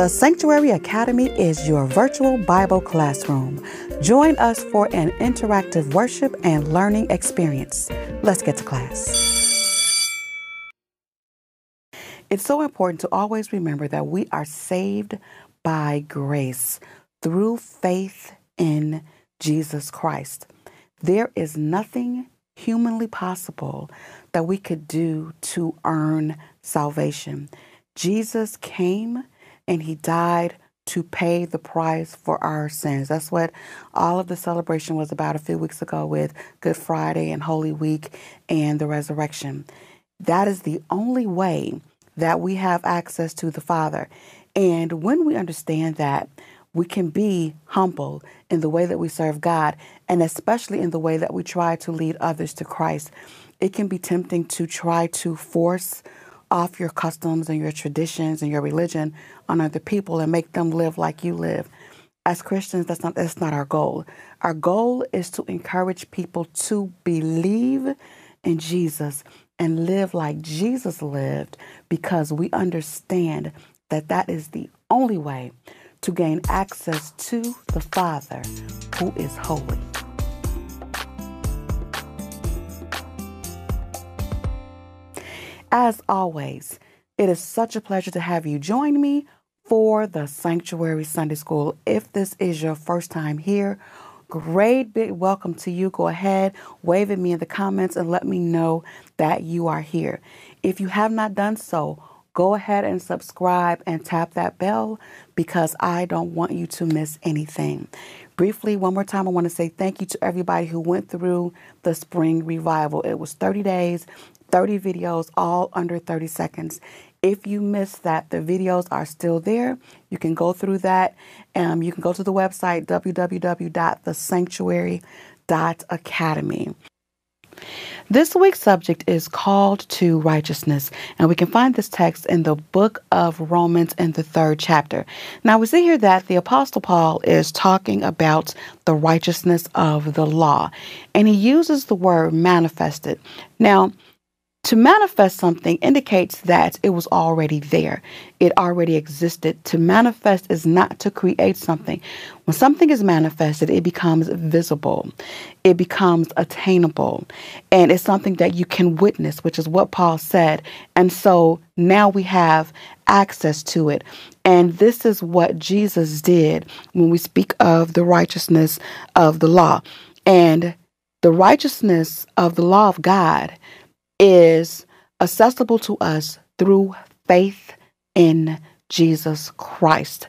The Sanctuary Academy is your virtual Bible classroom. Join us for an interactive worship and learning experience. Let's get to class. It's so important to always remember that we are saved by grace through faith in Jesus Christ. There is nothing humanly possible that we could do to earn salvation. Jesus came and he died to pay the price for our sins. That's what all of the celebration was about a few weeks ago with Good Friday and Holy Week and the resurrection. That is the only way that we have access to the Father. And when we understand that, we can be humble in the way that we serve God, and especially in the way that we try to lead others to Christ. It can be tempting to try to force off your customs and your traditions and your religion on other people and make them live like you live. As Christians, that's not that's not our goal. Our goal is to encourage people to believe in Jesus and live like Jesus lived because we understand that that is the only way to gain access to the Father who is holy. As always, it is such a pleasure to have you join me for the Sanctuary Sunday School. If this is your first time here, great big welcome to you. Go ahead, wave at me in the comments and let me know that you are here. If you have not done so, go ahead and subscribe and tap that bell because I don't want you to miss anything. Briefly, one more time, I want to say thank you to everybody who went through the spring revival. It was 30 days, 30 videos, all under 30 seconds. If you missed that, the videos are still there. You can go through that. Um, you can go to the website www.thesanctuary.academy. This week's subject is called to righteousness, and we can find this text in the book of Romans in the third chapter. Now, we see here that the Apostle Paul is talking about the righteousness of the law, and he uses the word manifested. Now, to manifest something indicates that it was already there. It already existed. To manifest is not to create something. When something is manifested, it becomes visible, it becomes attainable, and it's something that you can witness, which is what Paul said. And so now we have access to it. And this is what Jesus did when we speak of the righteousness of the law. And the righteousness of the law of God is accessible to us through faith in Jesus Christ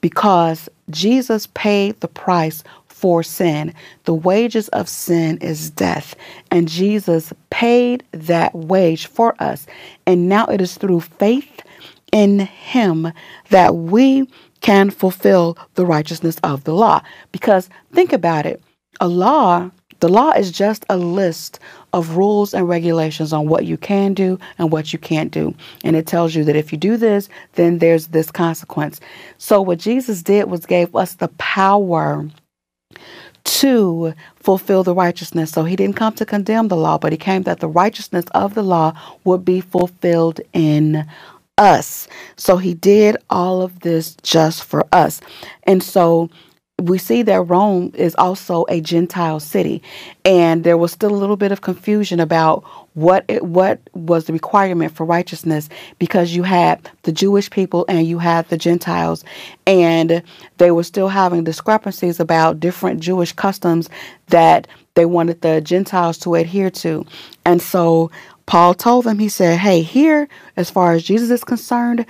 because Jesus paid the price for sin. The wages of sin is death, and Jesus paid that wage for us. And now it is through faith in Him that we can fulfill the righteousness of the law. Because think about it a law the law is just a list of rules and regulations on what you can do and what you can't do. And it tells you that if you do this, then there's this consequence. So, what Jesus did was gave us the power to fulfill the righteousness. So, he didn't come to condemn the law, but he came that the righteousness of the law would be fulfilled in us. So, he did all of this just for us. And so, we see that Rome is also a Gentile city, and there was still a little bit of confusion about what it, what was the requirement for righteousness because you had the Jewish people and you had the Gentiles, and they were still having discrepancies about different Jewish customs that they wanted the Gentiles to adhere to, and so Paul told them, he said, Hey, here, as far as Jesus is concerned,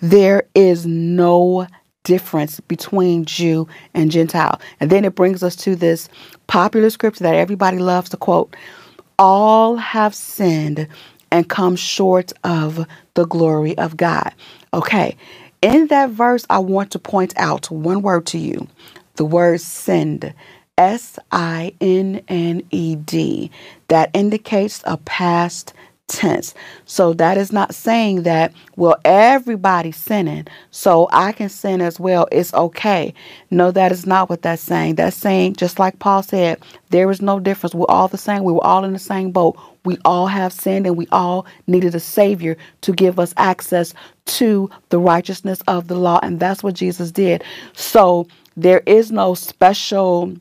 there is no difference between Jew and Gentile. And then it brings us to this popular scripture that everybody loves to quote All have sinned and come short of the glory of God. Okay, in that verse, I want to point out one word to you the word sinned. S I N N E D. That indicates a past tense. So that is not saying that, well, everybody's sinning, so I can sin as well. It's okay. No, that is not what that's saying. That's saying, just like Paul said, there is no difference. We're all the same. We were all in the same boat. We all have sinned and we all needed a Savior to give us access to the righteousness of the law. And that's what Jesus did. So there is no special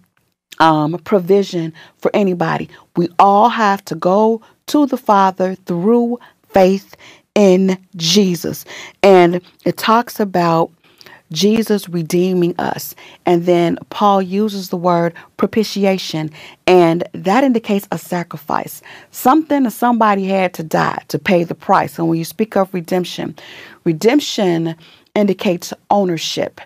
um, provision for anybody. We all have to go to the Father through faith in Jesus. And it talks about Jesus redeeming us. And then Paul uses the word propitiation, and that indicates a sacrifice. Something that somebody had to die to pay the price. And when you speak of redemption, redemption indicates ownership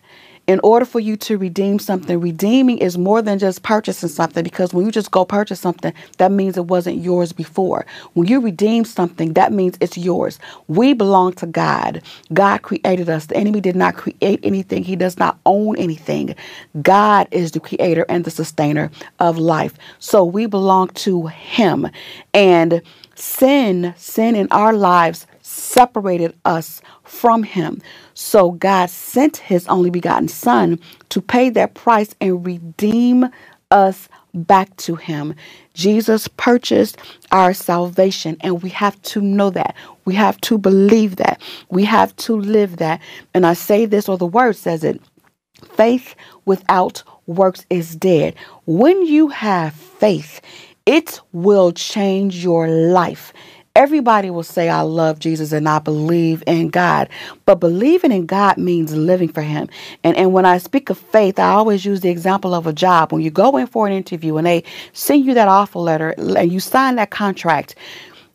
in order for you to redeem something, redeeming is more than just purchasing something because when you just go purchase something, that means it wasn't yours before. When you redeem something, that means it's yours. We belong to God. God created us. The enemy did not create anything, he does not own anything. God is the creator and the sustainer of life. So we belong to him. And sin, sin in our lives separated us from him. So God sent his only begotten son to pay that price and redeem us back to him. Jesus purchased our salvation and we have to know that. We have to believe that. We have to live that. And I say this or the word says it. Faith without works is dead. When you have faith, it will change your life. Everybody will say, I love Jesus and I believe in God. But believing in God means living for Him. And, and when I speak of faith, I always use the example of a job. When you go in for an interview and they send you that offer letter and you sign that contract,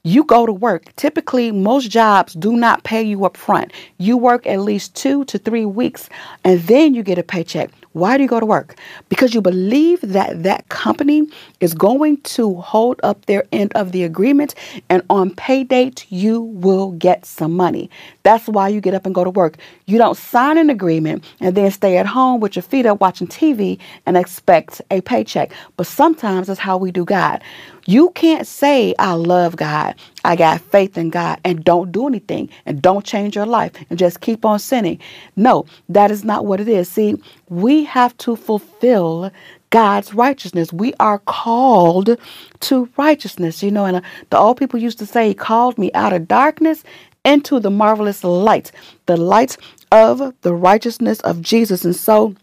you go to work. Typically, most jobs do not pay you up front. You work at least two to three weeks and then you get a paycheck. Why do you go to work? Because you believe that that company is going to hold up their end of the agreement, and on pay date, you will get some money. That's why you get up and go to work. You don't sign an agreement and then stay at home with your feet up watching TV and expect a paycheck. But sometimes that's how we do God. You can't say, I love God, I got faith in God, and don't do anything and don't change your life and just keep on sinning. No, that is not what it is. See, we have to fulfill God's righteousness. We are called to righteousness, you know. And uh, the old people used to say, He called me out of darkness into the marvelous light, the light of the righteousness of Jesus. And so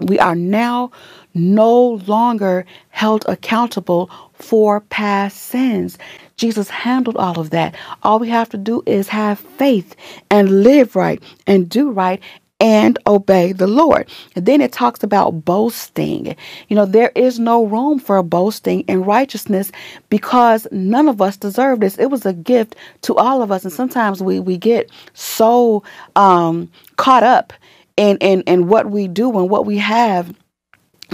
we are now no longer held accountable for past sins. Jesus handled all of that. All we have to do is have faith and live right and do right and obey the Lord. And then it talks about boasting. You know, there is no room for boasting in righteousness because none of us deserve this. It was a gift to all of us. And sometimes we, we get so um, caught up in, in, in what we do and what we have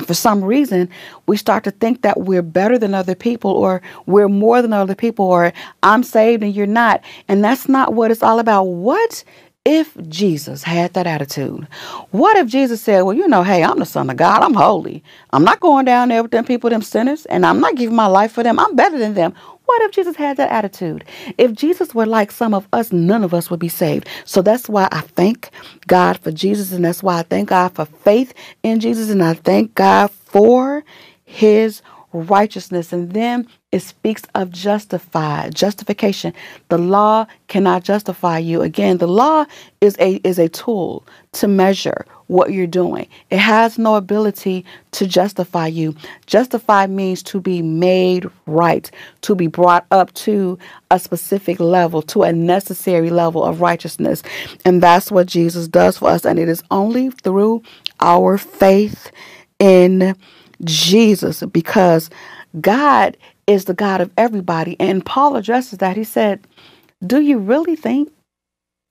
for some reason, we start to think that we're better than other people or we're more than other people or I'm saved and you're not. And that's not what it's all about. What if Jesus had that attitude? What if Jesus said, Well, you know, hey, I'm the Son of God, I'm holy. I'm not going down there with them people, them sinners, and I'm not giving my life for them. I'm better than them. What if Jesus had that attitude? If Jesus were like some of us, none of us would be saved. So that's why I thank God for Jesus, and that's why I thank God for faith in Jesus, and I thank God for his righteousness. And then it speaks of justified justification. The law cannot justify you. Again, the law is a is a tool to measure what you're doing. It has no ability to justify you. Justify means to be made right, to be brought up to a specific level, to a necessary level of righteousness. And that's what Jesus does for us. And it is only through our faith in Jesus because God is the God of everybody. And Paul addresses that. He said, Do you really think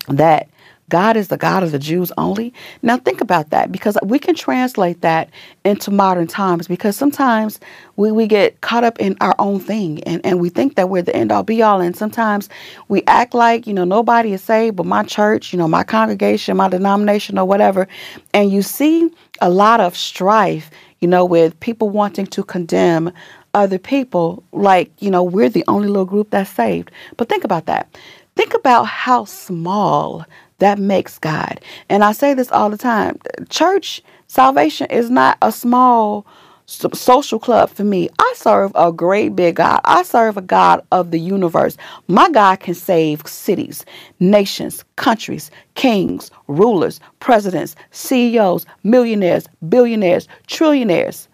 that God is the God of the Jews only? Now, think about that because we can translate that into modern times because sometimes we, we get caught up in our own thing and, and we think that we're the end all be all. And sometimes we act like, you know, nobody is saved but my church, you know, my congregation, my denomination, or whatever. And you see a lot of strife you know, with people wanting to condemn other people like, you know, we're the only little group that's saved. But think about that. Think about how small that makes God. And I say this all the time. Church salvation is not a small social club for me. I serve a great big God. I serve a God of the universe. My God can save cities, nations, countries, kings, rulers, presidents, CEOs, millionaires, billionaires, trillionaires.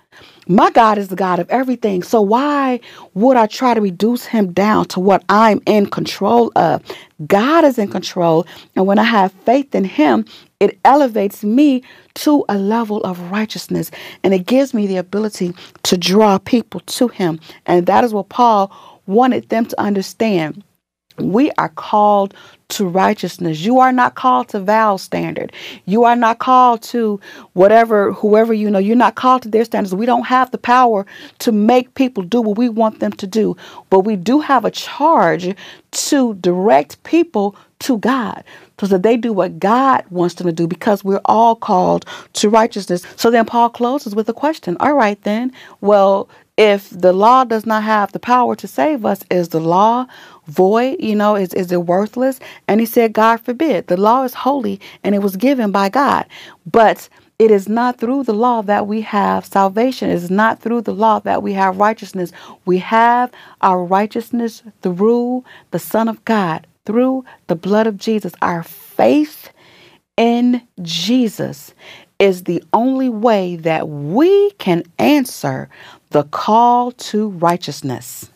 My God is the God of everything. So why would I try to reduce him down to what I'm in control of? God is in control. And when I have faith in him, it elevates me to a level of righteousness and it gives me the ability to draw people to him. And that is what Paul wanted them to understand. We are called to righteousness. You are not called to Val standard. You are not called to whatever, whoever you know. You're not called to their standards. We don't have the power to make people do what we want them to do, but we do have a charge to direct people to God so that they do what God wants them to do because we're all called to righteousness. So then Paul closes with a question. All right, then. Well, if the law does not have the power to save us, is the law void? You know, is, is it worthless? And he said, God forbid. The law is holy and it was given by God. But it is not through the law that we have salvation. It is not through the law that we have righteousness. We have our righteousness through the Son of God, through the blood of Jesus. Our faith in Jesus is the only way that we can answer the call to righteousness.